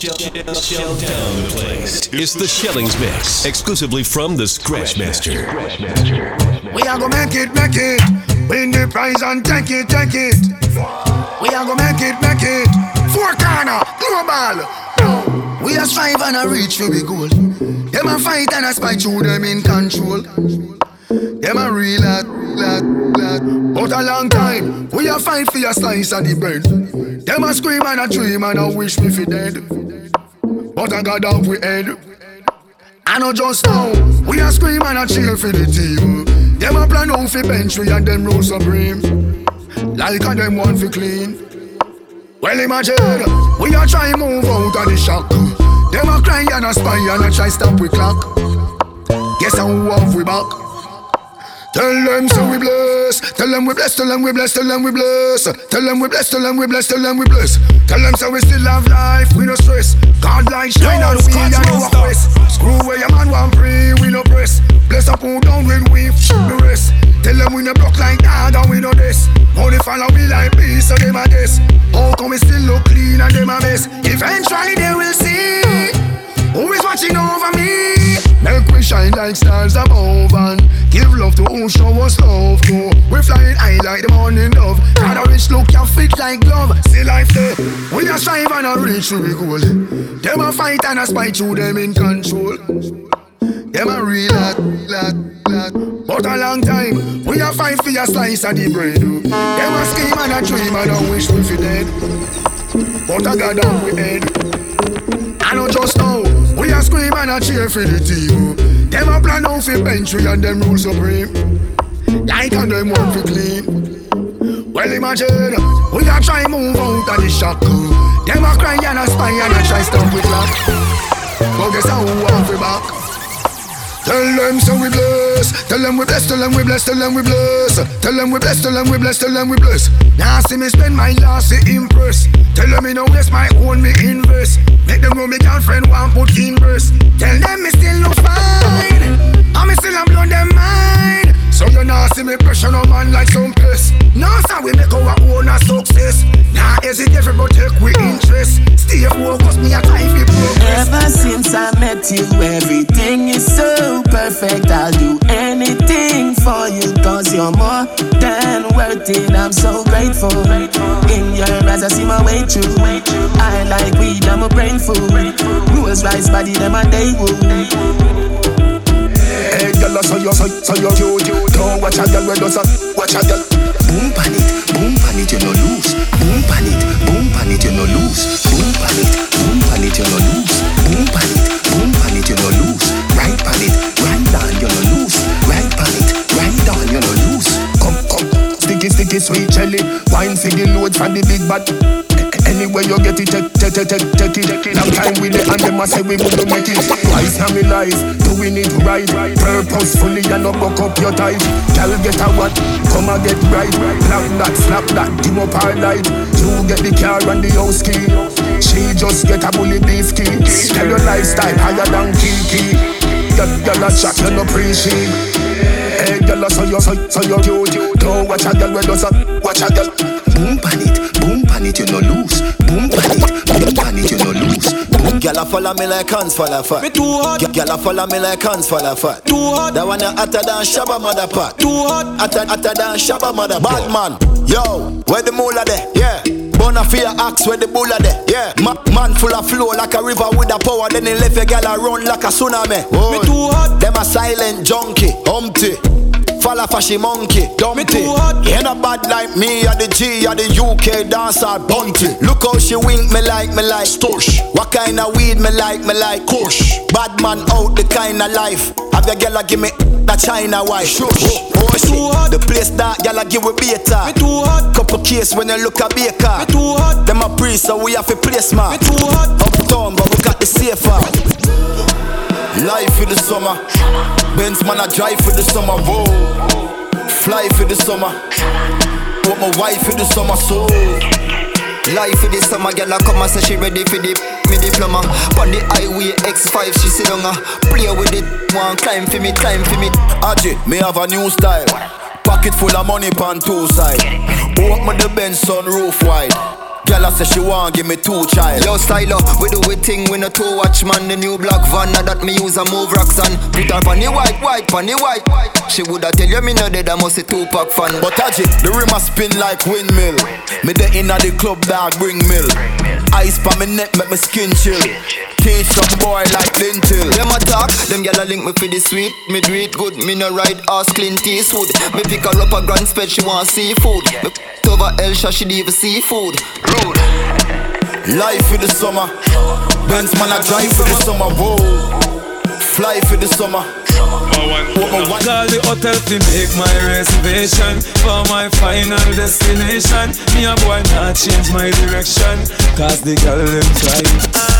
It's the Shellings Mix, exclusively from the Scratchmaster. We are gonna make it, make it. Win the prize and take it, take it. We are gonna make it, make it. Four corner, global. We are strive and a reach for the goal. Them a fight and a spy through them in control. Them a real lad, lad, lad. But a long time, we are fight for your slice of the bread. Them a scream and a dream and a wish me fi dead. But I got off we head. I know just now, we a scream and a cheer for the team. Them a plan out fi bench we and them rule supreme. Like a them want fi clean. Well imagine, we a try move out of the shock. Them a cry and a spy and a try stop we clock. Guess how have we back? Tell them so we bless. Tell them we bless. Tell them we bless. Tell them we bless. Tell them we bless. Tell them we bless. Tell them we bless. Tell them so we still have life. We no stress. God like shine on we and you a quest. Screw where your man want free. We no press. Bless up who down when we the rest. Tell them we no block like God and we no this. Money follow we like peace so them a this. How come we still look clean and them a mess? Eventually they will see who is watching over me. Make we shine like stars above and give love to who show us love to. We flying high like the morning dove. God a rich look, you fit like glove. See life there. We are strive and a reach to the goal. Them a fight and a spite through them in control. Them a real lad, lad. But a long time, we a fight for your slice of the bread. Them a scheme and a dream and a wish we fi dead. But I got down we head. I know just now, we a scream and a cheer for the team. Them a plan out for bench we and them rule supreme. Like and them want for clean. Well imagine, we a try move out of the shock. Them a cry and a spy and a try to stop with luck. But guess how who want for back? Tell them so we Tell them we bless. Tell them we bless. Tell them we bless. Tell them we bless. Tell them we bless. Tell them we bless. Now see me spend my last to impress. Tell them me no waste my own me invest. Make them know me girlfriend want put in verse. Tell them me still look fine. I me still am blow them mind. So you now see me pressure no man like some piss. Now so we make our own a success. Now hesitate for take we interest. Stay focused, me a try fi progress. Ever since I met you, everything is so perfect. I'll do anything for you, cause you're more than worth it. I'm so grateful. In your eyes, I see my way through. I like weed, I'm a brain food. Rules rise, body, them a day woo. Girl, so you, so, so you cute. Don't watch a girl when does watch a girl. Boom pan it, boom pan it, you no lose. Boom pan it, boom pan it, you no lose. Boom pan it, boom pan it, you no lose. Boom pan it, boom pan it, you no lose. Right pan it, right down, you no lose. Right pan it, right down, you no lose. Come, come, sticky, sticky, sweet jelly. Wine for the load from the big bad. Anywhere you get it, take, take, take, take, take it. Long time with it, and them a say we wouldn't make it. Wise now me life, doing it right, purposefully and not buck up your ties. Girl get a what? Come and get right. Slap that, slap that, dim up our light. You get the car and the house key. She just get a bully beef key. Tell your lifestyle higher than Kiki. Girl, girl a shot, you no appreciate. Hey, girl, so you, so, so you cute. Don't watch a girl, when does a watch a girl. Boom pan it, boom pan it, you no lose. Boom pan it, boom pan it, you no lose. Boom. Gyal a follow me like hands full of fat. Me too hot. Gyal a follow me like hands full of fat. Too hot. That one a hotter than Shabba mother pot. Too hot. Hotter, hotter than Shabba mother. Bad man, yo, where the moolah there? Yeah. Bona fear axe where the bulla there. Yeah. Ma- man full of flow like a river with a power. Then he left a gyal a run like a tsunami. Oh. Me too hot. Them a silent junkie, humpty. Fall off a she monkey, dumpty. Me too hot. Ain't a bad like me, or the G, or the UK dancer, bunty. Look how she wink me like, me like. Stush. What kind of weed me like, me like. Kush. Bad man out the kind of life. Have your girl give me that China wife. Shush. Oh, shit. too hot. The place that y'all give we beta. Me too hot. Couple case when you look a baker. Me too hot. Them a priest, so we have a place, man. Me too hot. Uptown, but we got the safer. Life for the summer. Benz man, I drive for the summer. Whoa. Fly for the summer. Want my wife for the summer, so. Life for the summer, girl a come and say she ready for the me diploma. On the highway X5, she sit on her. Uh, play with it, one climb for me, climb for me. Aji, me have a new style. Pocket full of money pan two side. Open the Benz sun roof wide. Girl, I say she want give me two child. Yo, style up, we do we thing, we no two watch man. The new black van, now that me use a move rocks on. Put her on white, white, on the white. She woulda tell you me no dead, I must a two pack fan. But Taji, the rim a spin like windmill. Me the inna the club, dog, bring mill. Ice pa me neck, make me skin chill. Teach some boy like lintel. Them a talk, them gyal a link me for the sweet. Me do it good, me no ride ass Clint Eastwood. Me pick her up a grand spread, she want seafood. Me over Elsha, she leave seafood. Rude. Life for the summer. Benz man I drive for the summer. Whoa. Fly for the summer. Call the hotel to make my reservation for my final destination. Me a boy not change my direction, cause the girl them try.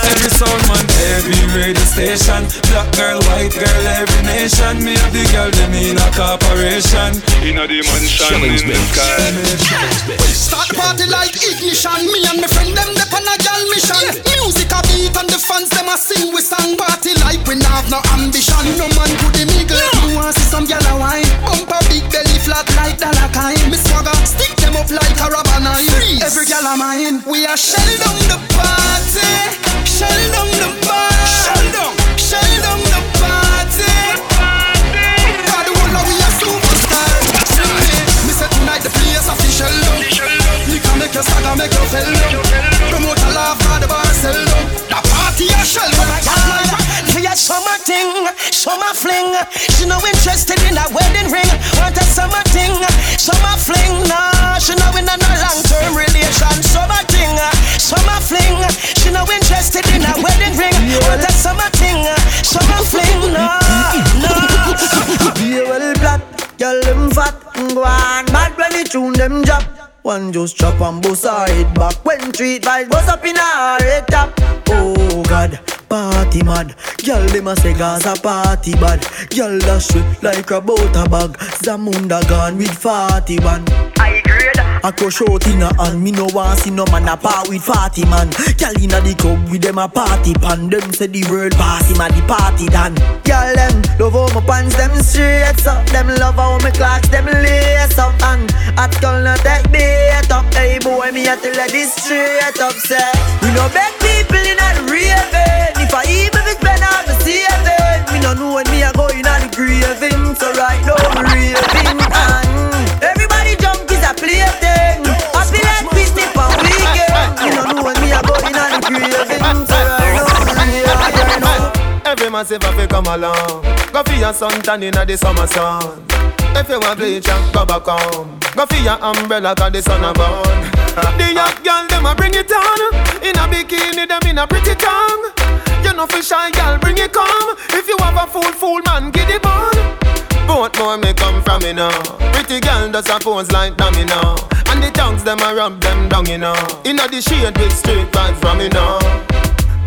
Every sound man, every radio station. Black girl, white girl, every nation. Me have the girl them in a corporation. In a dimension in the sky. Start the party like ignition. Me and my friend them dep on a gal mission. Music a beat and the fans them a sing we song party like we have no ambition. No man could the mingle. You want see some gyal a wine? Bumper big belly flat like Dalakine. Me swagger stick them up like a rubber nine. Freeze. Every gyal a mine. We are shell down the party. Shell down the party. Shell down. Shell down the party. God, the whole we are superstar. Me. Say tonight the place official. Liquor make you stagger, make you fell down. Promote a laugh, God, the bar sell down. The party a shell down. For your summer thing, summer fling. She no interested in a wedding ring. Want a summer thing, summer fling. Nah, she no in a no long term relation. Summer thing, summer fling. She no interested in a wedding ring. Want a summer thing, summer fling. Nah, nah. Be well black, girl them fat, go on bad when the tune them drop. One just chop and bust her head back When treat vibes bust up in her head top Oh God, party mad. Girl dem a say Gaza party bad. Girl dash it like a butter bag. Zamunda gone with 41 I crush out in a hand Me no want see no man a part with 40 man. Girl inna the club with them a party pan. Them say the world party man the party done. Girl them love how my pants them straight up. Them love how my clocks them lace up. And at girl not take bait up. Hey boy me a tell you this straight up Say we no beg people in a raving. If I Every massive have come along. Go for your suntan inna the summer sun. If you want bleach, and go back home. Go for your umbrella 'cause the sun a burn. the young girl them a bring it on. In a bikini them in a pretty tongue. You know for shy girl bring it come. If you have a fool fool man get it on. Both more may come from me now. Pretty girl does a pose like dummy now. And the tongues them a rub them down you know. Inna the shade with straight vibes from me now.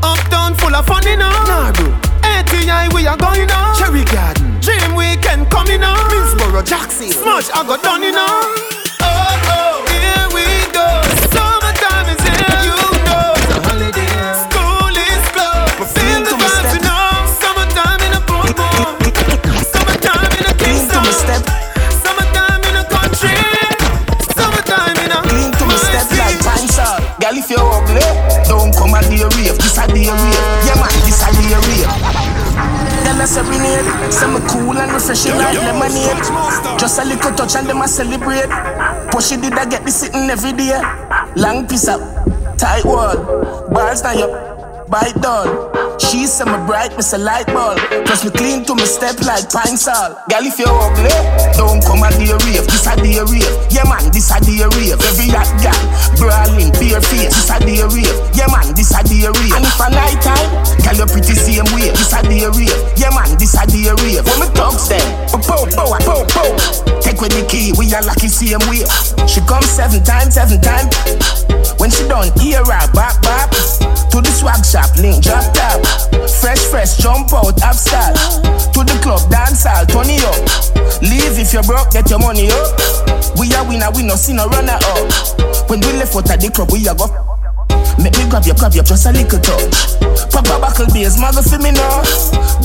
Uptown full of fun, you know. Nah, bro. ATI, we are going on. Cherry Garden. Dream Weekend coming on. Minsboro, Jackson. Smush, I got done, you. Oh, oh. Here we go. Summertime is here, you know. It's a. School is closed. But feel the vibes, you know. Summertime in a boom boom. Summertime in a Kingston. Summertime in a country. Summertime in a Clean to me step like. Girl, if you're ugly, don't come at the rave. This a the rave. Yeah, man, this a the rave. Them a serenade, some cool and refreshing like lemonade. Just a little touch and them a celebrate. Push it did I get this sitting every day. Long piece up, tight wall, bars now up. Bite doll. She say me bright, me say light bulb. Plus me clean to me step like pine salt. Girl, if you're ugly, don't come at the rave. This a the rave. Yeah man, this a the rave. Every hot girl, brawling, bare face. This a the rave. Yeah man, this a the rave. And if a night time, girl you pretty same way. This a the rave. Yeah man, this a the rave. When me dogs them, oh, pow pow pow ah, pow. Take with the key, we are lucky same way. She come seven times, seven times. When she done, hear her bop back to the swag shop, link drop top. Fresh, fresh, jump out, start. To the club, dance all, turn it up. Leave if you're broke, get your money up. We are winner, we no see no runner up. When we left out of the club, we are go. Make me grab you, grab you, just a little touch. Papa buckle bass, mother for me now.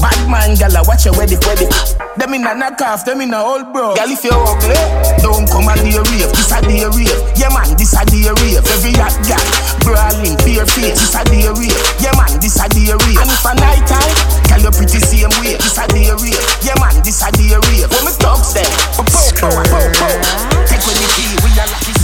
Bad man, gala, watch your wedding, wedding. Them in a knock them in a old bro. Gal, if you're ugly, don't come and do a rave. This a day rave. Yeah man, this a day rave. Every hot gal, brawling, bare face. This a day rave. Yeah man, this a day rave. And if a night time, gal, you pretty same way. This a day rave. Yeah man, this a day rave. When me talks them, oh, po oh, po oh, po po po. Take when the key, we are lucky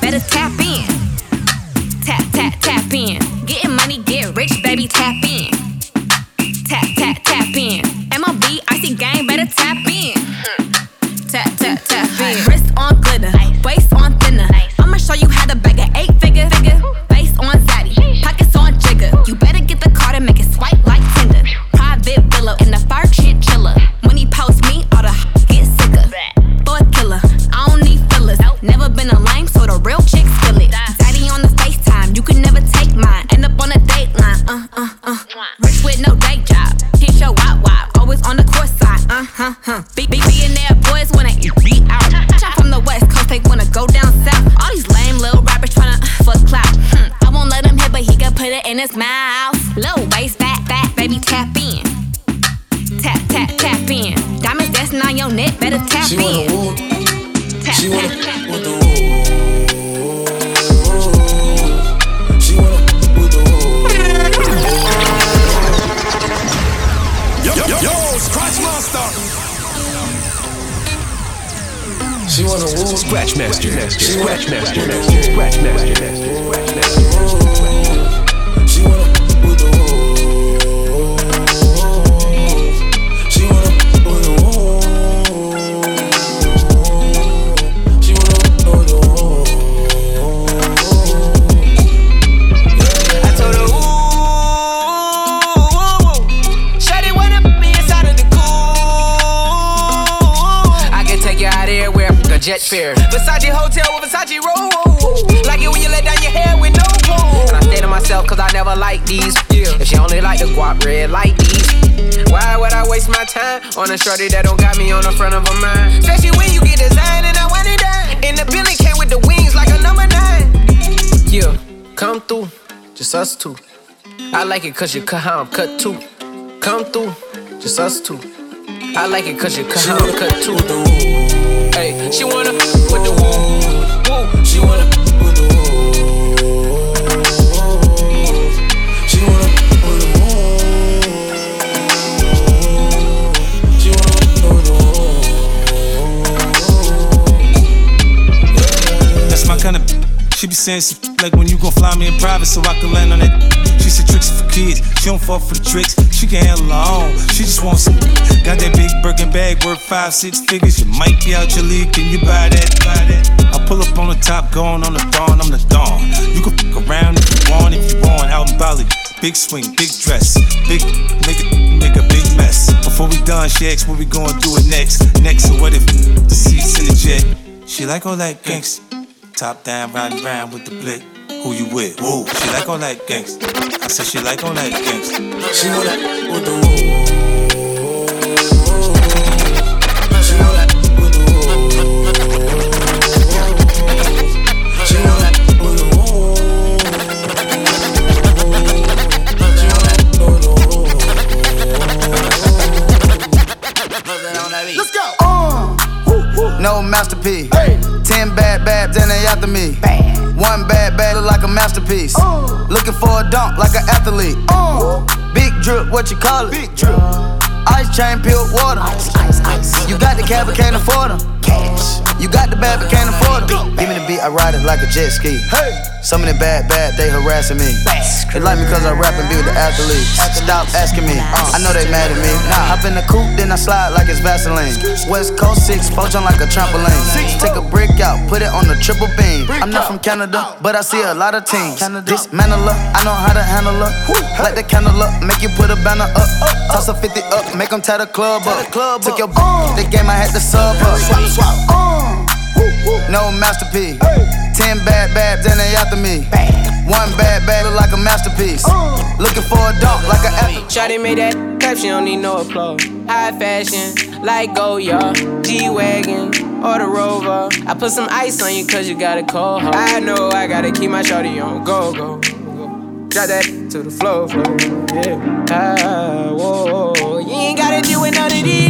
better tap in. Tap, tap, tap in. Like the guap red like these. Why would I waste my time on a shorty that don't got me on the front of a mind? Especially when you get designed and I want it done. And the building came with the wings like a number nine. Yeah, come through, just us two. I like it cause you cut how I'm cut too. Come through, just us two. I like it cause you cut how I'm cut too. Hey, she wanna with the woo. She be saying some like when you gon' fly me in private so I can land on that. She said tricks for kids. She don't fall for the tricks. She can handle her own. She just wants some. Got that big Birkin bag worth five, six figures. You might be out your league. Can you buy that? Buy that? I pull up on the top, going on the dawn. I'm the dawn. You can fuck around if you want. If you want, out in Bali. Big swing, big dress, big nigga, make a big mess. Before we done, she asked what we gonna do it next. Next, so what if the seats in the jet? She like all that gangsta. Top down, riding round with the blick. Who you with? Woo. She like all that gangsta. I said she like all that gangsta. She know that with the woo. She know that with the woo. She know that. Let's go! Uh, woo, woo. No masterpiece. Hey. Ten bad babs and they after me. One bad bad look like a masterpiece. Looking for a dunk like an athlete. Big drip, what you call it? Big drip. Ice chain, peeled water. Ice, ice, ice. You got the cab, but can't afford them. Cash. You got the bad, but can't afford them. Give me the beat, I ride it like a jet ski. Hey. Some of the bad, bad, they harassing me. They like me cause I rap and be with the athletes. Stop asking me, uh, I know they mad at me. Nah, hop in the coupe, then I slide like it's Vaseline. West Coast 6, poach on like a trampoline. Take a brick out, put it on the triple beam. I'm not from Canada, but I see a lot of teams. Dismantle her, I know how to handle her. Light the candle up, make you put a banner up. Toss a 50 up, make them tie the club up. Took your the game, I had to sub up. No masterpiece. Ten bad babs and they after me. One bad bad look like a masterpiece. Looking for a dog like an athlete. Shawty made that clap, she don't need no applause. High fashion, like Goyard, G-Wagon, or the Rover. I put some ice on you cause you got a cold heart. I know I gotta keep my shawty on go, go, go. Drop that to the floor, floor, yeah. Ah, whoa, you ain't gotta deal with none of these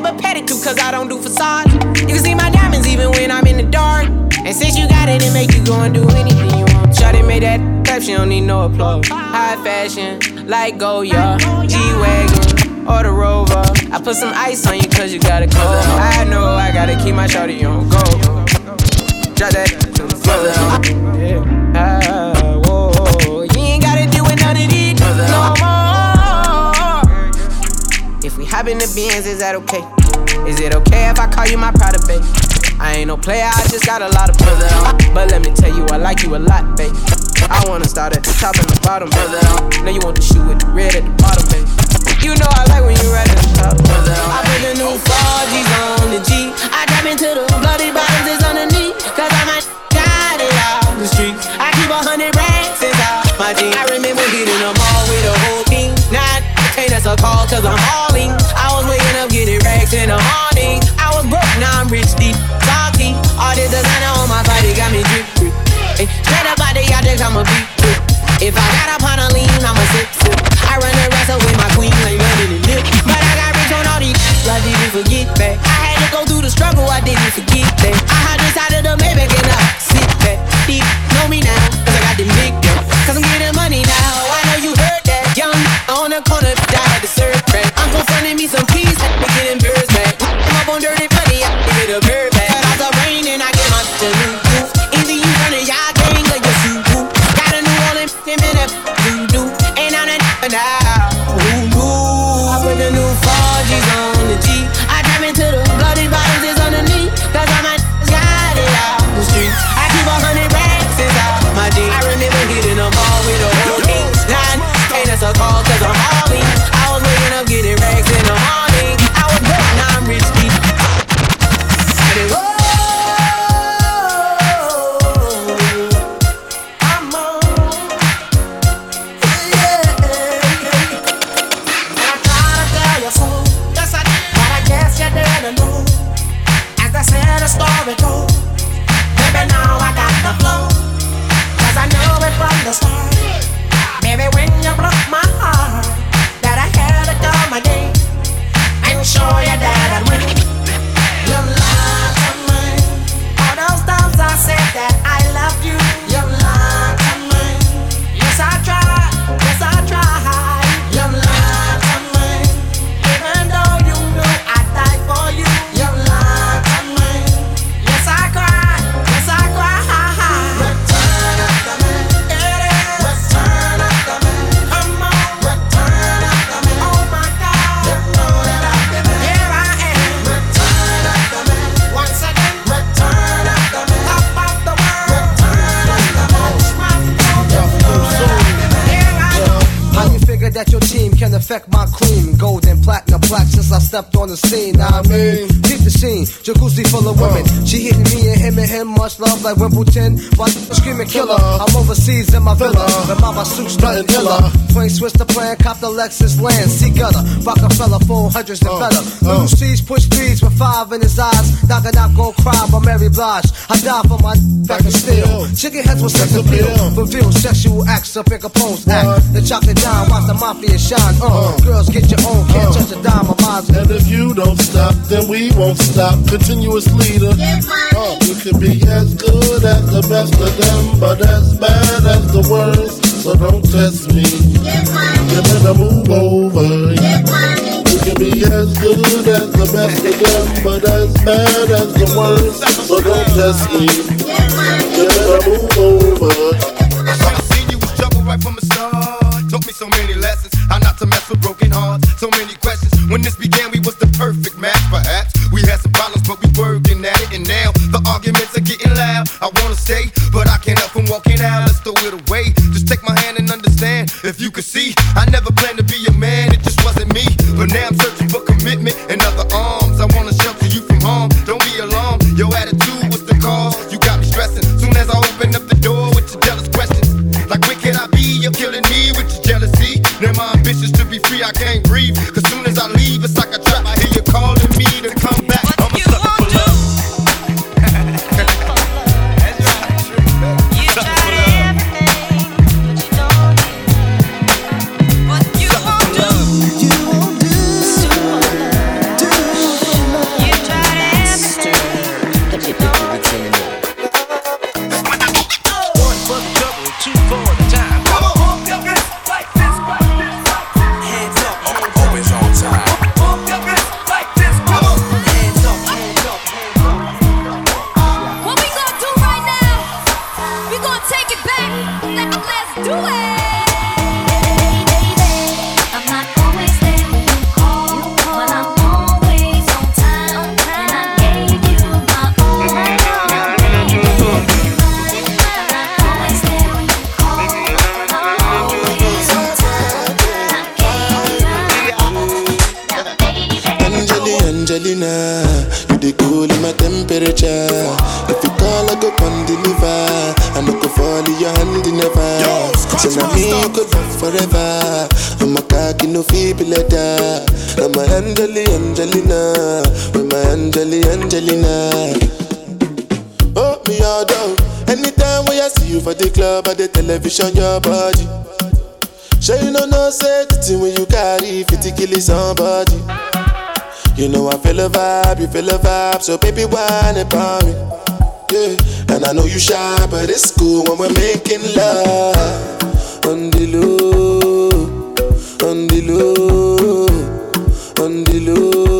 keep a pedicure, cause I don't do facades. You can see my diamonds even when I'm in the dark. And since you got it, it make you go and do anything you want. Shawty made that clap, she don't need no applause. High fashion, like Goyard, G-Wagon, or the Rover. I put some ice on you cause you got a cold. I know I gotta keep my shawty on go. Drop that to the floor. Hop in the Benz, is that okay? Is it okay if I call you my pride babe? I ain't no player, I just got a lot of brother. But let me tell you, I like you a lot, babe. I wanna start at the top and the bottom, brother. Now you want the shoe with the red at the bottom, babe. You know I like when you right at the top, brother. I put the new 4G's on the G. I tap into the bloody bottoms is underneath. Cause I might got it out the street. I keep a hundred racks inside my jeans. I remember hitting them all with a whole team. Not ain't that's a call cause I'm hauling. Getting in the morning. I was broke, now I'm rich deep. Talking, all this designer on my body got me drip, drip. Straight up out the objects, I'm a beat, drip. If I got up on a lean, I'm a sip, sip. I run the rest up with my queen like running the lip. But I got rich on all these, I didn't forget back. I had to go through the struggle, I didn't forget that. I had 10. Why screaming killer? I'm overseas in my villa. And mama suits nothing iller. Frank switch the plan, cop the Lexus land. See gutter. Rockefeller, 400s and better. Uh, uh. Little C's push speeds five in his eyes. Knock a knock, go cry by Mary Blige. I die for my back and steel. Chicken heads with sex appeal. Reveal sexual acts up in Capone act. The chocolate dime, watch the mafia shine. Uh, girls get your own, can't touch a dime of mine. And if you don't stop, then we won't stop. Continuous leader. Uh, you can be as good as the best of them, but as bad as the worst. So don't test me. You better move over. Be as good as the best of them, but as bad as the worst. So don't test me. You better move over. seen you trouble right from the start. Taught me so many lessons. Not to mess with broken hearts. So many questions. When this began, we was the perfect match. Perhaps we had some problems, but we working at it. And now the arguments are getting loud. I wanna stay, but I can't help from walking out. Just take my hand and understand. If you see, I never Anytime when I see you for the club or the television, your body. Sure you know no thing when you carry 50 kill somebody. You know I feel a vibe, you feel a vibe, so baby whine about me. Yeah, and I know you shy, but it's cool when we're making love. On the low, on the low, on the low,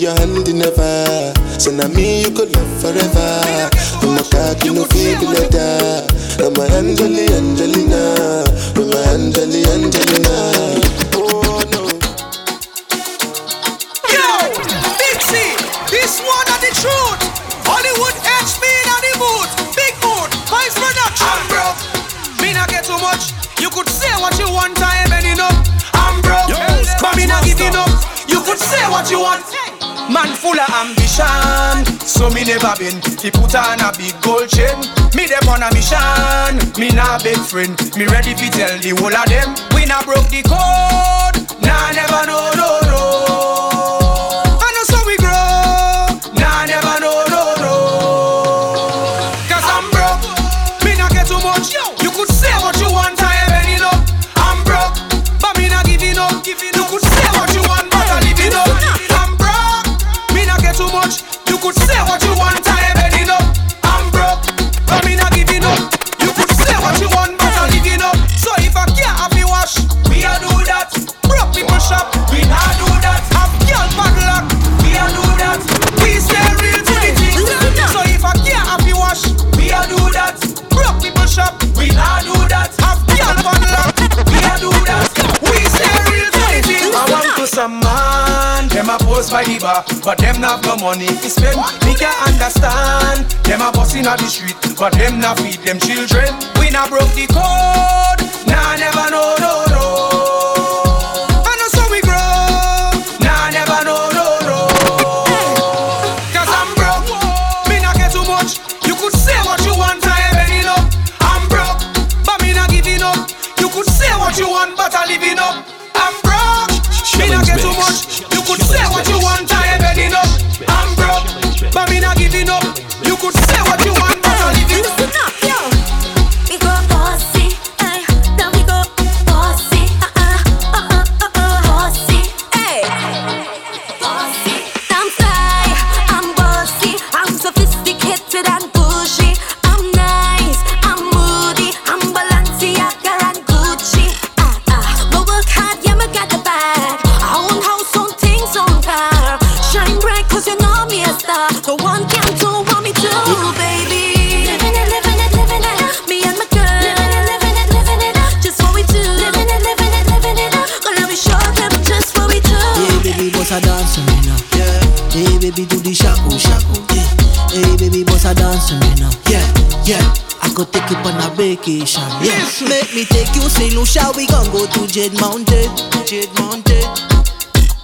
go fall in your hand never. So now me you could love forever. I'm a cocky no feeble letter. I'm a Angeli Angelina, I'm a Angeli Angelina. Oh no. Yo, Big C, this one are the truth. Hollywood H me in the mood. Big mood, Vice Production. I'm broke. Me not get too much. You could say what you want, time and enough. I'm broke, but me not giving up. You could say what you want. Man full of ambition, so me never been. He put on a big gold chain. Me dem on a mission. Me not big friend. Me ready fi tell the whole of them. We not broke the code. Nah, never no no no. Could say what you want, bar, but them not no money to spend. Me can understand. Them a boss inna the street, but them not feed them children. We not broke the code. Nah, never know, no, vacation. Yeah. Make me take you St. Lucia. We gon' go to Jade Mountain. Jade Mountain.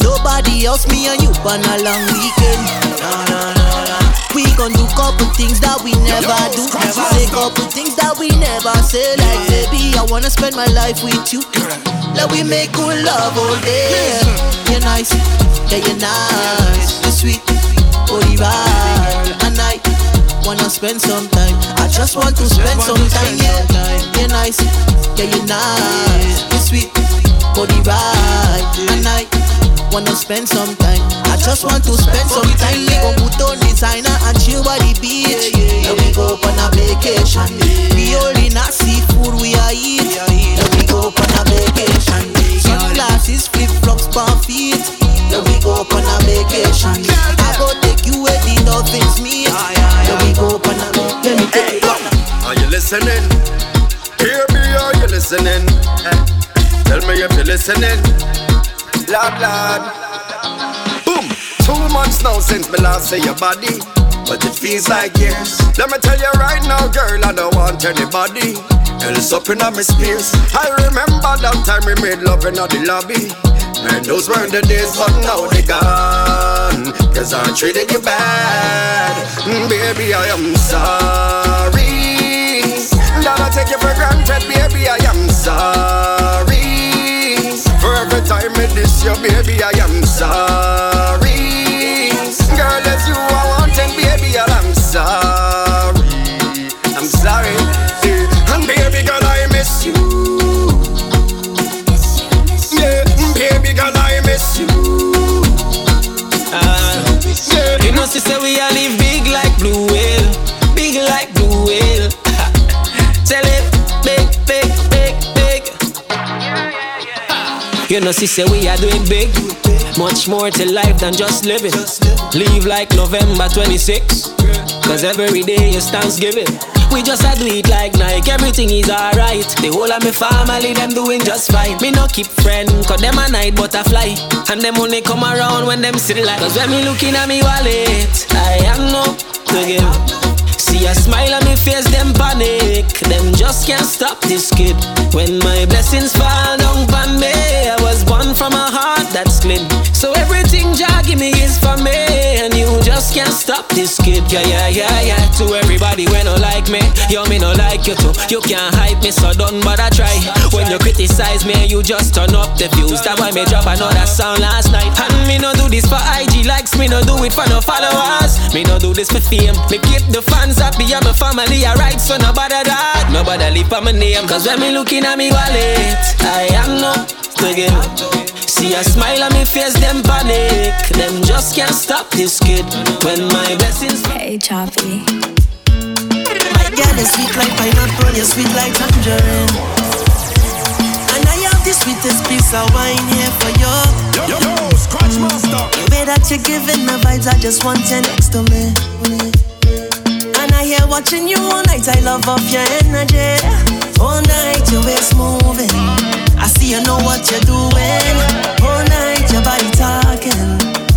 Nobody else, me and you on a long weekend. Nah, nah, nah, nah. We gon' do couple things that we never do. Never Say couple things that we never say. Like baby, I wanna spend my life with you. Let we make good love all day. You're nice, yeah you're nice, you're sweet, body right. And I wanna spend some time. I just want to spend some time. Yeah, you're nice, yeah you're nice, you're sweet, body right. And I wanna spend some time. I just want to spend some time. We gon' put on designer and chill by the beach. Then we go on a vacation. We only not seafood we are eat. Then we go on a vacation. Sunglasses, flip flops, palm feet. Then we go on a vacation. I go take you where the dolphins meet. Then we go on a you. Are you listening? Hear me, are you listening? Tell me if you're listening. Lord, Lord. Boom. Two months now since me last see your body. But it feels like years. Let me tell you right now, girl, I don't want anybody else up in my spears. I remember that time we made love in the lobby. Man, those weren't the days, but now they gone. Cause I treated you bad. Mm, Baby, I am sorry. That I take you for granted, baby, I am sorry. For every time I diss you, baby, I am sorry. Know, sister, we all live big like blue whale, big like blue whale. Tell it, big, big, big, big. You know, sister, we are doing big. Much more to life than just living. Leave like November 26. Cause every day is Thanksgiving. We just a do it like Nike, everything is alright. The whole of my family, them doing just fine. Me no keep friend, cause them a night butterfly. And them only come around when them still like. Cause when me looking at me wallet, I am no to give. See a smile on me face, them panic. Them just can't stop this kid. When my blessings fall down on me, I was born from a heart that's clean. So everything Jah give me is for me, and just can't stop this kid. Yeah, yeah, yeah, yeah. To everybody when no like me, yo me no like you too. You can't hype me, so don't bother try. When you criticize me, you just turn up the views. That's why me drop another song last night. And me no do this for IG likes, me no do it for no followers. Me no do this for fame. Me keep the fans happy and my family alright, so no bother that. No bother leave on my name, cause when me looking at me wallet, I am no to give. See a smile on me face, them panic. Them just can't stop this kid. When my blessings. Hey, Choppy. My girl is sweet like pineapple, you're sweet like tangerine. And I have the sweetest piece of wine here for you. Yo, yo, scratch master. The way that you're giving the vibes, I just want you next to me. And I hear watching you all night, I love off your energy. All night, your waist moving. See, you know what you're doing. All night, your body talking.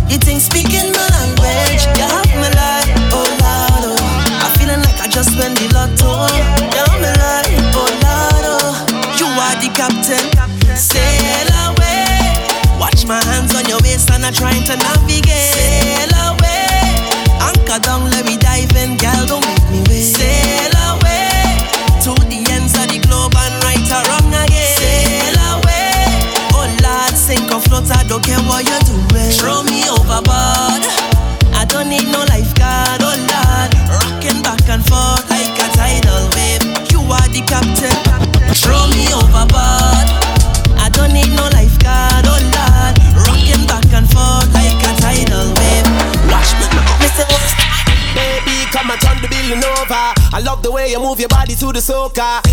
You think speaking my language, you have my life, oh lord. Oh. I'm feeling like I just went the lotto. You have my life, oh lord. Oh. You are the captain. Sail away. Watch my hands on your waist, and I'm trying to navigate. Sail away. Anchor down, let me dive in, girl. Don't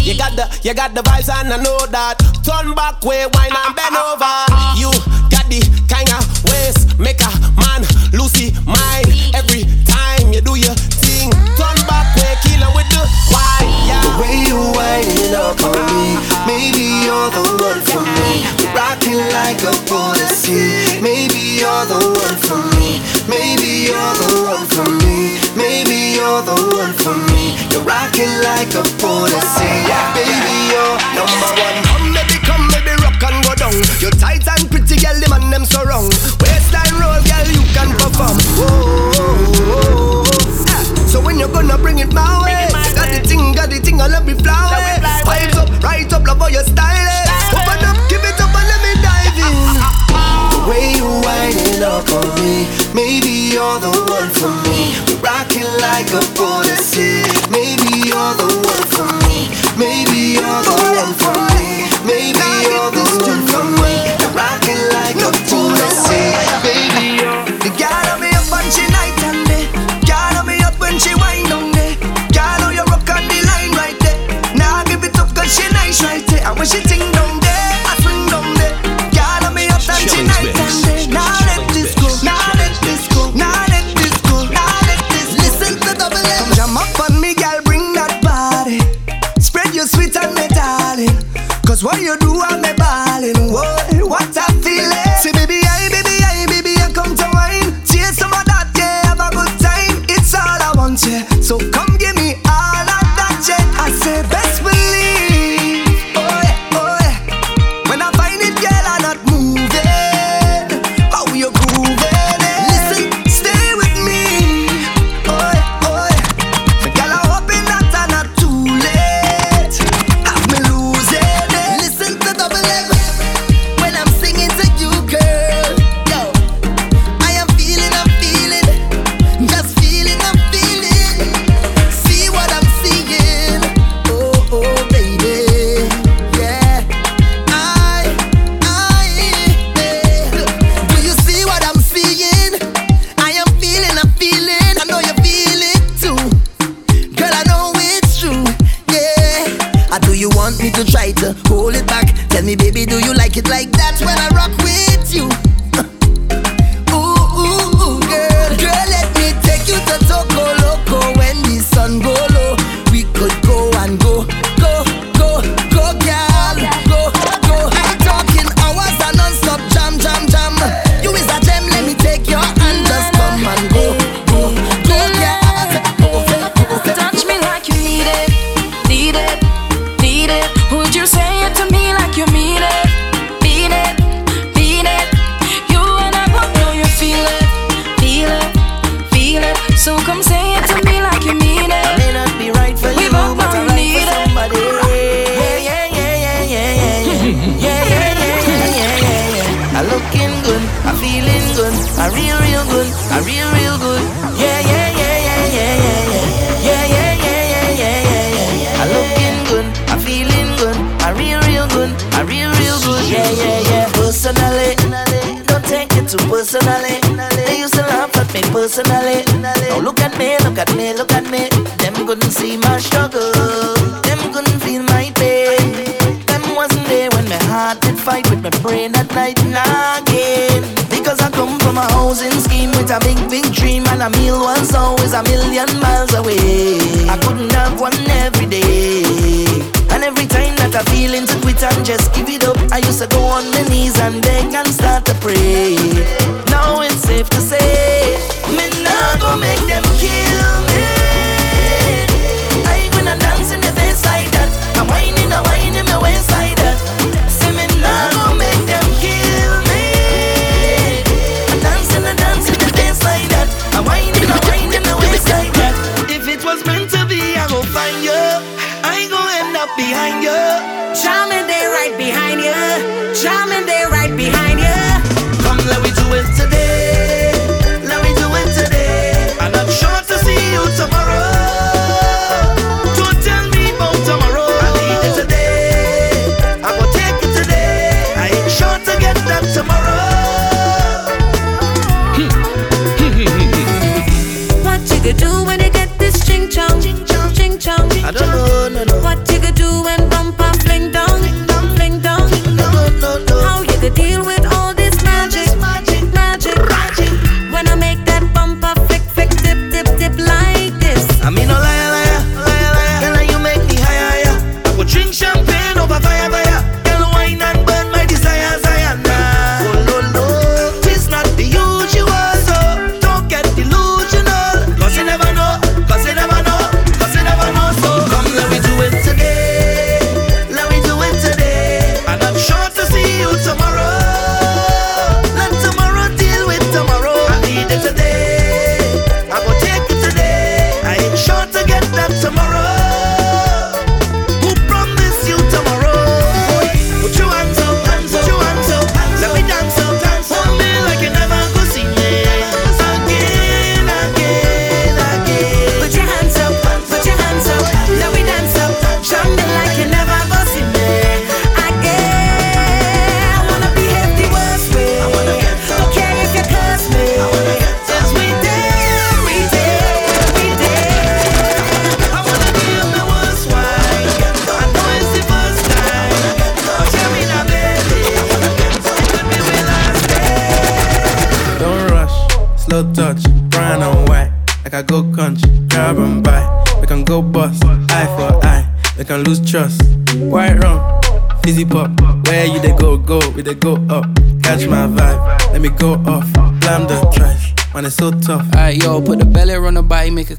You got the, you got the vibes and I know that. Turn back way, wine and bend over. again at night and again. Because I come from a housing scheme with a big, big dream, and a meal once always a million miles away. I couldn't have one every day. And every time that I feel into quit and just give it up, I used to go on my knees and beg and start to pray.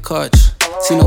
Catch. See no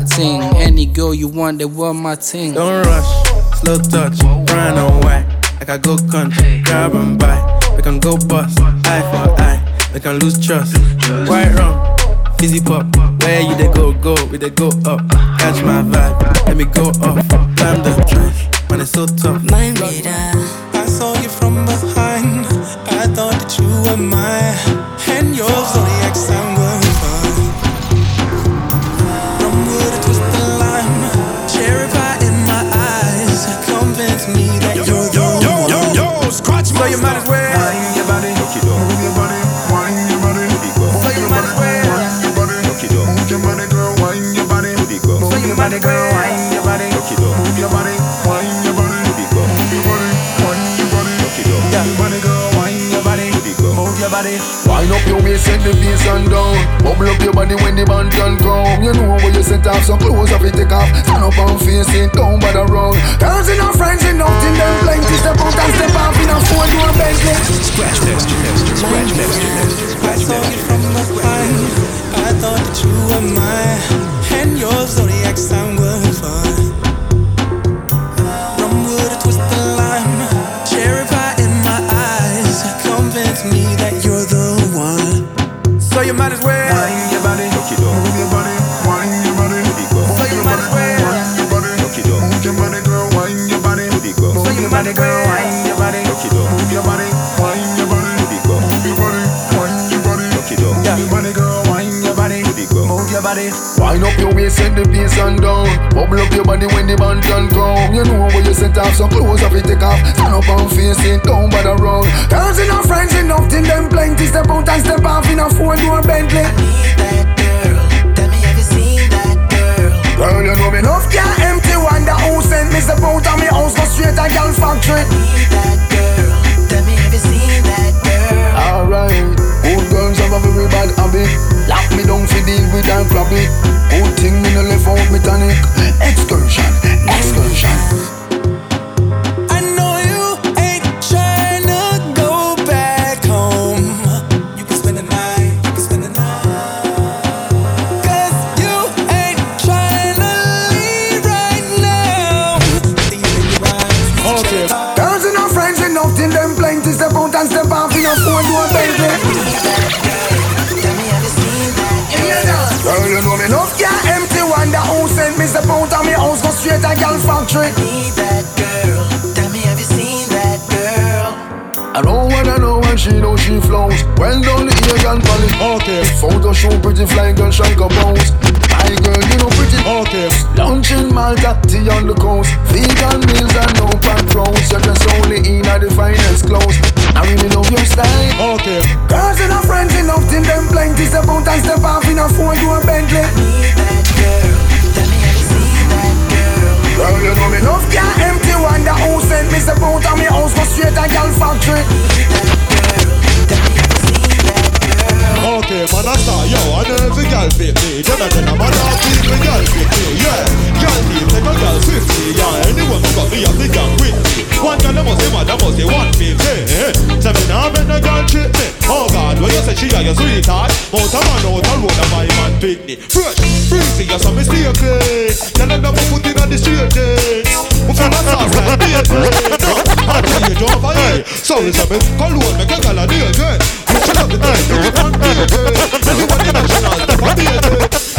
thing. Any girl you want, they want my ting. Don't rush, slow touch, brown and white. Like I go country, grab and buy. We can go bust, eye for eye. We can lose trust. White rum, fizzy pop. Where you they go, go, we they go up. Catch my vibe, let me go off. Climb the trash, man, it's so tough. Mind reader. I saw you from behind. I thought that you were mine, and your zodiac sign set the bass and down. Bubble up your body when the band can come. You know where you set off, so clothes off it take off. Stand up and face it, don't bother round. Girls and our friends and nothing, them plenty. Step out and step off in a four door Bentley. Scratch master, master, scratch master, master, I scratch saw you master. from behind. I thought that you were mine, and your zodiac sign was fine. You might as well. Wind your body, move your body, wind your body. So you might as well. Wind your body, move your body, girl, wind your body. So you might as well wind your body, move your body, body. Wind up your waist, set the bass and down. Bubble up your body when the band can come. You know where you set off, so clothes off it take off. Stand up and face it, don't bother round. Girls and our friends and nothing, them plenty. Step out and step off in a four door Bentley. I need that girl, Tell me, have you seen that girl? Girl, you know me enough can't empty wonder who sent me step out of me house go straight to girl factory. Alright, good girls have a very bad habit. Lock me down for deal with and club it. Good thing me no left out me tonic. Excursion, excursion. House, go straight to girl factory. Need that girl. Tell me, have you seen that girl? I don't wanna know when she know she flows. Well done, the ear and polish. Okay. Photo show pretty fly girl, shake a bones. My girl, you know pretty. Okay. Lunch in Malta, tea on the coast. Vegan meals and no pan roast. You're just only in at the finest clothes. I really love your style. Okay. Girls and her friends enough, till them plenty. Step out and step off in a four door Bentley. Need that girl. Girl? Girl, you know me enough can't empty wonder who sent me step out of me house, go straight to girl factory. Okay, man, I saw yo, I know every girl fit me. Then I then I'm an artist, the girl fit me. Yeah, girl team, take a girl swiftly. Yeah, anyone who got me, I'm with me. She got your sweetheart, mount a man out the road, and my man pick me. Fresh, freezing, you saw me stay clean. Tell them we put in on the straight days. We finna sauce like this. I tell you, don't forget. Sorry, so me call one, make a girl a deal good. We should have the time to get on the Anyone in national, step on the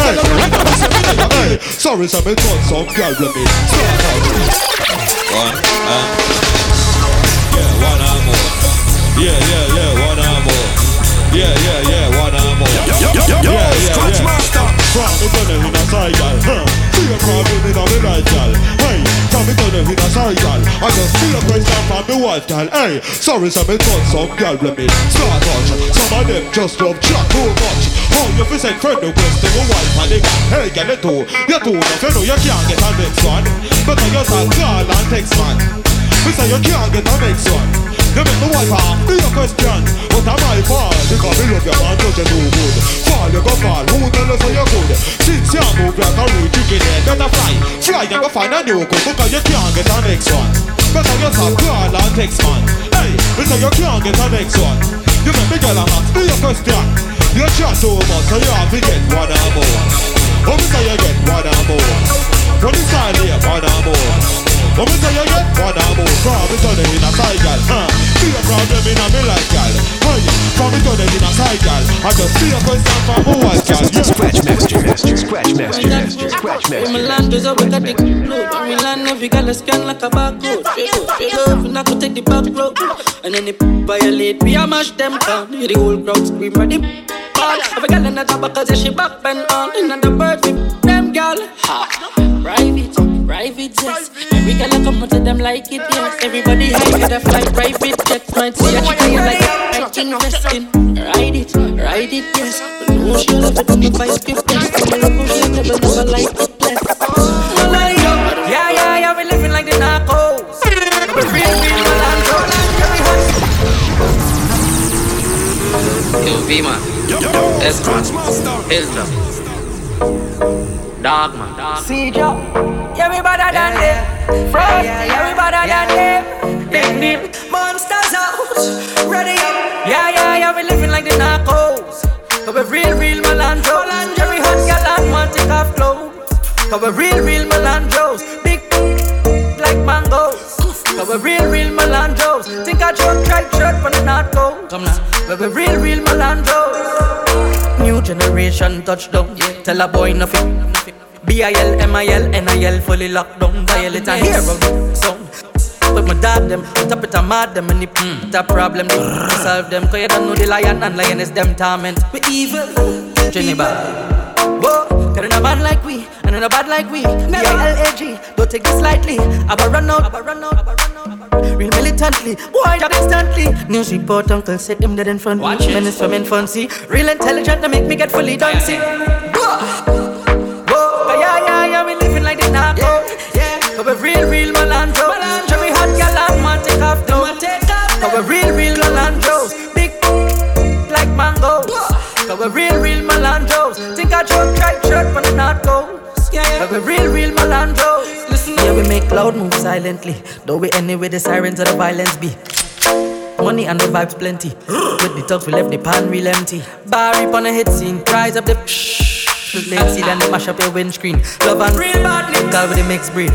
Hey, hey, sorry, so me thought some girl with. One, um, yeah, one or more. Yeah, yeah, yeah, one or more. Yeah, yeah, yeah, one or more. Yo, yo, yo, yo, yeah, yeah, Scratch yeah. Master. From me turn in a cycle, huh? See a problem in a me right, gal. Hey, from me turn in a cycle. I just feel a question from me wife, gal. Hey, sorry, so me thought some girl with me. Start touch. Some of them just love chat too much. Oh, you fi send friend request to your wife and they got Hey, get it too. You too enough, you know you can't get a next one. Better you talk call and text man. Me say you can't get a next one. You make the wife ask me a question, but I'm my fault because me love you man, touch you too good. Fall you go fall, who tell us how you good? Since you move like a root, you get it, better fly. Fly and go find a new cook because you can't get a next one. Better you talk call and text man. Hey, me say you can't get a next one. You make me girl ask me a question. You chat too much, so you have to get one or more. Oh, me say you get one or more. When it's time here, one or more. Oh, me say you get one or more. From me turn it in a cycle, huh? See a problem in a me like gal. Hey, from me turn it in a cycle. I just see a question from a white gal. Yeah. Scratch master, master, scratch master, master, scratch In my land, there's a we got the load. When we land, every girl is scan like a barcode. Straight up, straight up, and I could take the back road. And then they violate, we a mash them down. Hear the whole crowd scream, ready? Ball. Every girl in the top because yeah, she back bend on. In the bird, we them girl. Ha. Private, private jets. Every girl I come to them like it, yes. Everybody high with a fly private jets. Might see a chicken like I'm like investing. Ride it, ride it, yes. But no, she love it when you fight script, yes. Come on, push it, never, never like it, yes. Yeah, yeah, yeah, we living like the narcos. We real, real, Orlando, Yo, V-Man. Escort. Hilltop. Dog man. See Joe, yeah, we better than them. Frost, yeah, we better than them. Big name, monsters out, ready up. Yeah, yeah, yeah, we living like the narcos. Cause we real, real Melandros. Every hot gal and want take off clothes. Cause we real, real Melandros. Big like mangoes. Cause we real, real Melandros. Think I joke, try shirt when the not go. Come now. But we real, real Melandros. New generation touchdown. Yeah. Tell a boy nothing. B-I-L, M-I-L, N-I-L, fully locked down. Violate of the sound. But my dad them, top it and mad them, and the mm, that problem they solve them. Cause you don't know the lion and lion is them torment. We evil, bad. Whoa, cause in a bad like we, and in a bad like we. B-I-L-A-G, don't take this lightly. Abba run out, Abba run out, Abba run out. Real militantly, boy, job instantly. News report, uncle said them dead in front. Watch it. Menace from infancy. Real intelligent, they make me get fully dancing. Whoa, yeah, yeah, yeah, we living like the narco. Yeah, yeah. Cause we real, real Melandro. Jerry hot gal and man take off though. Cause we real, real Melandros. Big like mangoes. Cause we real, real Melandros. Think I joke, try shirt when the not goes. Yeah, yeah. Cause we real, real Melandros. Listen, yeah, we make loud moves silently. Though we anyway the sirens of the violence be. Money and the vibes plenty. With the talks, we left the pan real empty. Barry on a hit scene, prize up the shh. Let's see then mash up your windscreen. Love and real bad call with the mixed breed.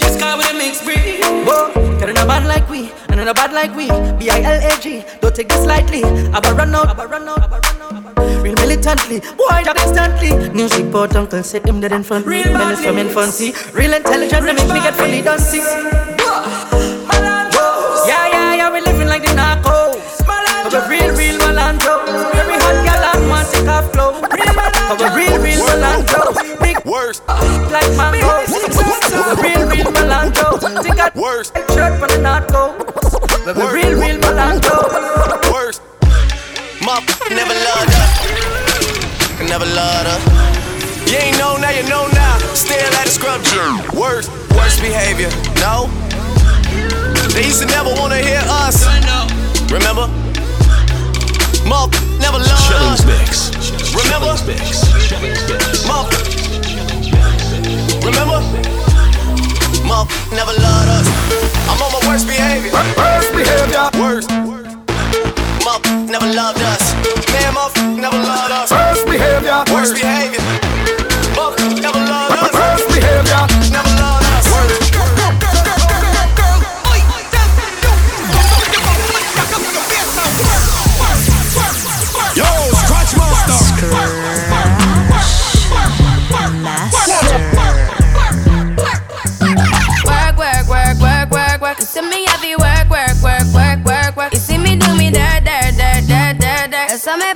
Just call with the mixed breed. Whoa, cause in a band like we, and in a bad like we. B I L A G, don't take this lightly. Abba run out, Abba run out, Abba run out. Real exorbitantly. Boy, just instantly. New ship uncle set him dead in front me. Menace from infancy. Real intelligent, they make me get fully see. Yeah, yeah, yeah, we living like the narcos. But real, real Malandro. Every hot gal and want take off clothes. But we real, real Malandro. Big worst like mango. But we real, real Malandro. Think I worst shirt for the narco. But we real, real Malandro. Worst. Motherfucker never loved her. Never loved her. You ain't know now, you know now. Still at a scrub gym. Worst, worst behavior. No. They used to never wanna hear us. Remember? Motherfucker never loved Shellings us. Mix. Remember? Motherfucker. Remember? Motherfucker never loved us. I'm on my worst behavior. Worst behavior. Worst. Motherfucker never loved us. Man, motherfucker never loved us. Worst behavior. Worst behavior. See me you work, work, work, work, work, work. You see me do me dirt, dirt, dirt, dirt, dirt, dirt. Saw me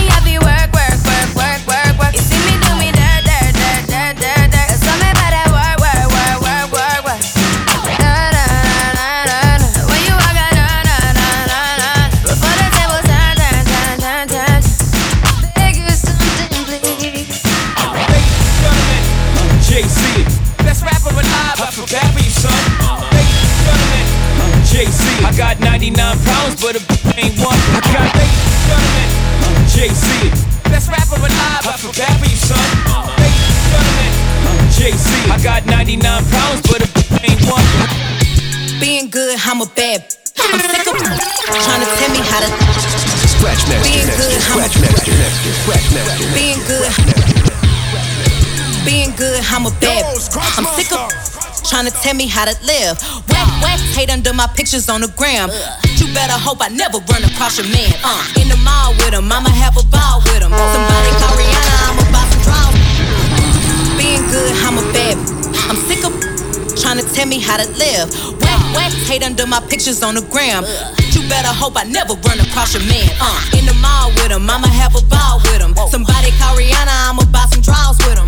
work, got 99 pounds, but a ain't one. I got ladies and gentlemen, Jay-Z, best rapper alive. I feel bad for you, son. Ladies and gentlemen, Jay-Z, I got 99 pounds, but a ain't one. Being good, I'm a bad. I'm sick of trying to tell me how to. Scratch master, Being master, good, I'm a scratch master, master, scratch master. Being good. Being good, I'm a bad. I'm sick of trying to tell me how to live. Whack, whack, hate under my pictures on the gram. You better hope I never run across your man. Uh, in the mall with him, I'ma have a ball with him. Somebody call Rihanna, I'ma buy some draws. Being good, I'm a bad. I'm sick of trying to tell me how to live. Whack, whack, hate under my pictures on the gram. You better hope I never run across your man. Uh, in the mall with him, I'ma have a ball with him. Somebody call Rihanna, I'ma buy some draws with him.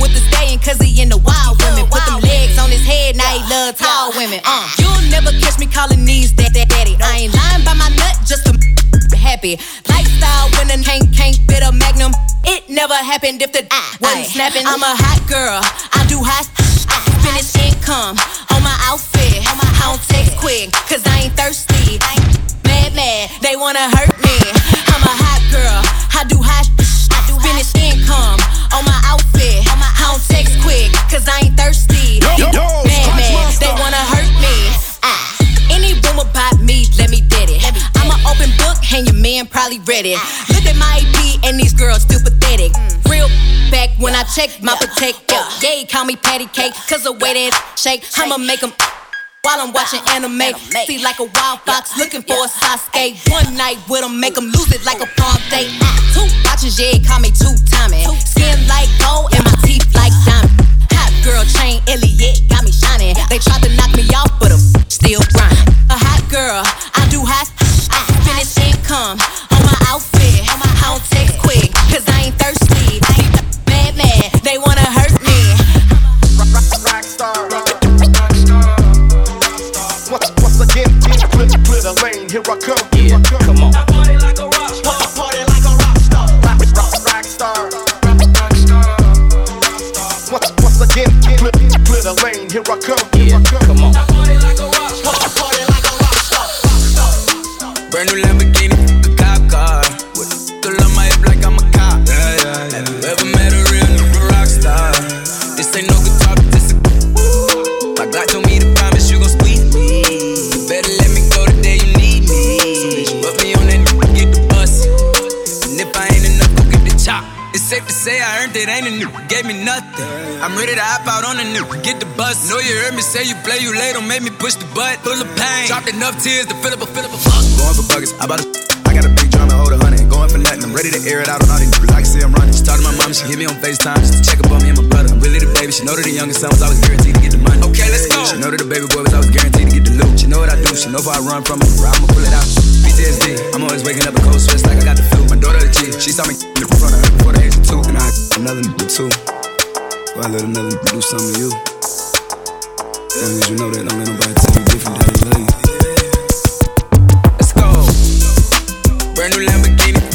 With the stallion, cause he in the wild women. Put them legs on his head, now he love tall women. Uh, you'll never catch me calling these that, that daddy. I ain't lying by my nut just to happy. Lifestyle when a can't can't fit a magnum. It never happened if the wasn't snapping. I'm a hot girl. I do hot. Finish income on my outfit. I don't text quick, cause I ain't thirsty. Mad, mad, they wanna hurt me. I'm a hot girl. I do hot. Finish income thirsty. Yo, yo, Mad, mad, they wanna hurt me. Ah. Any rumor about me, let me get it. I'm an open book, and your man probably read it. Look at my EP, and these girls still pathetic. Real back when I check my protect. Yo, yeah, call me patty cake, cause the way that shake, I'ma make make 'em while I'm watching anime. See like a wild fox looking for a Sasuke. One night with 'em, make 'em lose it like a prom date. Two watches, yeah, call me two timing. Skin like gold and my teeth like diamond. Hot girl chain, Elliot, got me shining. They tried to knock me off, but I'm still grinding. A hot girl, I do hot. I finish income on my outfit. I don't text quick, cause I ain't thirsty. Mad, mad, they wanna hurt me. Rock Once, once again, here i flip, here I come. Here yeah, I come. come on. get the bus. Know you heard me say you play, you late, don't make me push the butt. Full of pain, dropped enough tears to fill up a fill up a fuck. Going for buggers, I bought a. I got a big drum and hold a hundred. Going for nothing, I'm ready to air it out on all these niggas. I can see I'm running. She talked to my mom, she hit me on FaceTime just to check up on me and my brother. I'm really the baby. She know that the youngest son was always guaranteed to get the money. Okay, let's go. She know that the baby boy was always guaranteed to get the loot. She know what I do. She know if I run from it, I'ma pull it out. PTSD. I'm always waking up a cold sweats like I got the flu. My daughter the G. She saw me in front of her before the age of two, and I another nigga too. Why let another do something to you? As long as you know that, don't let nobody tell you different that they love you. Let's go. Brand new Lamborghini.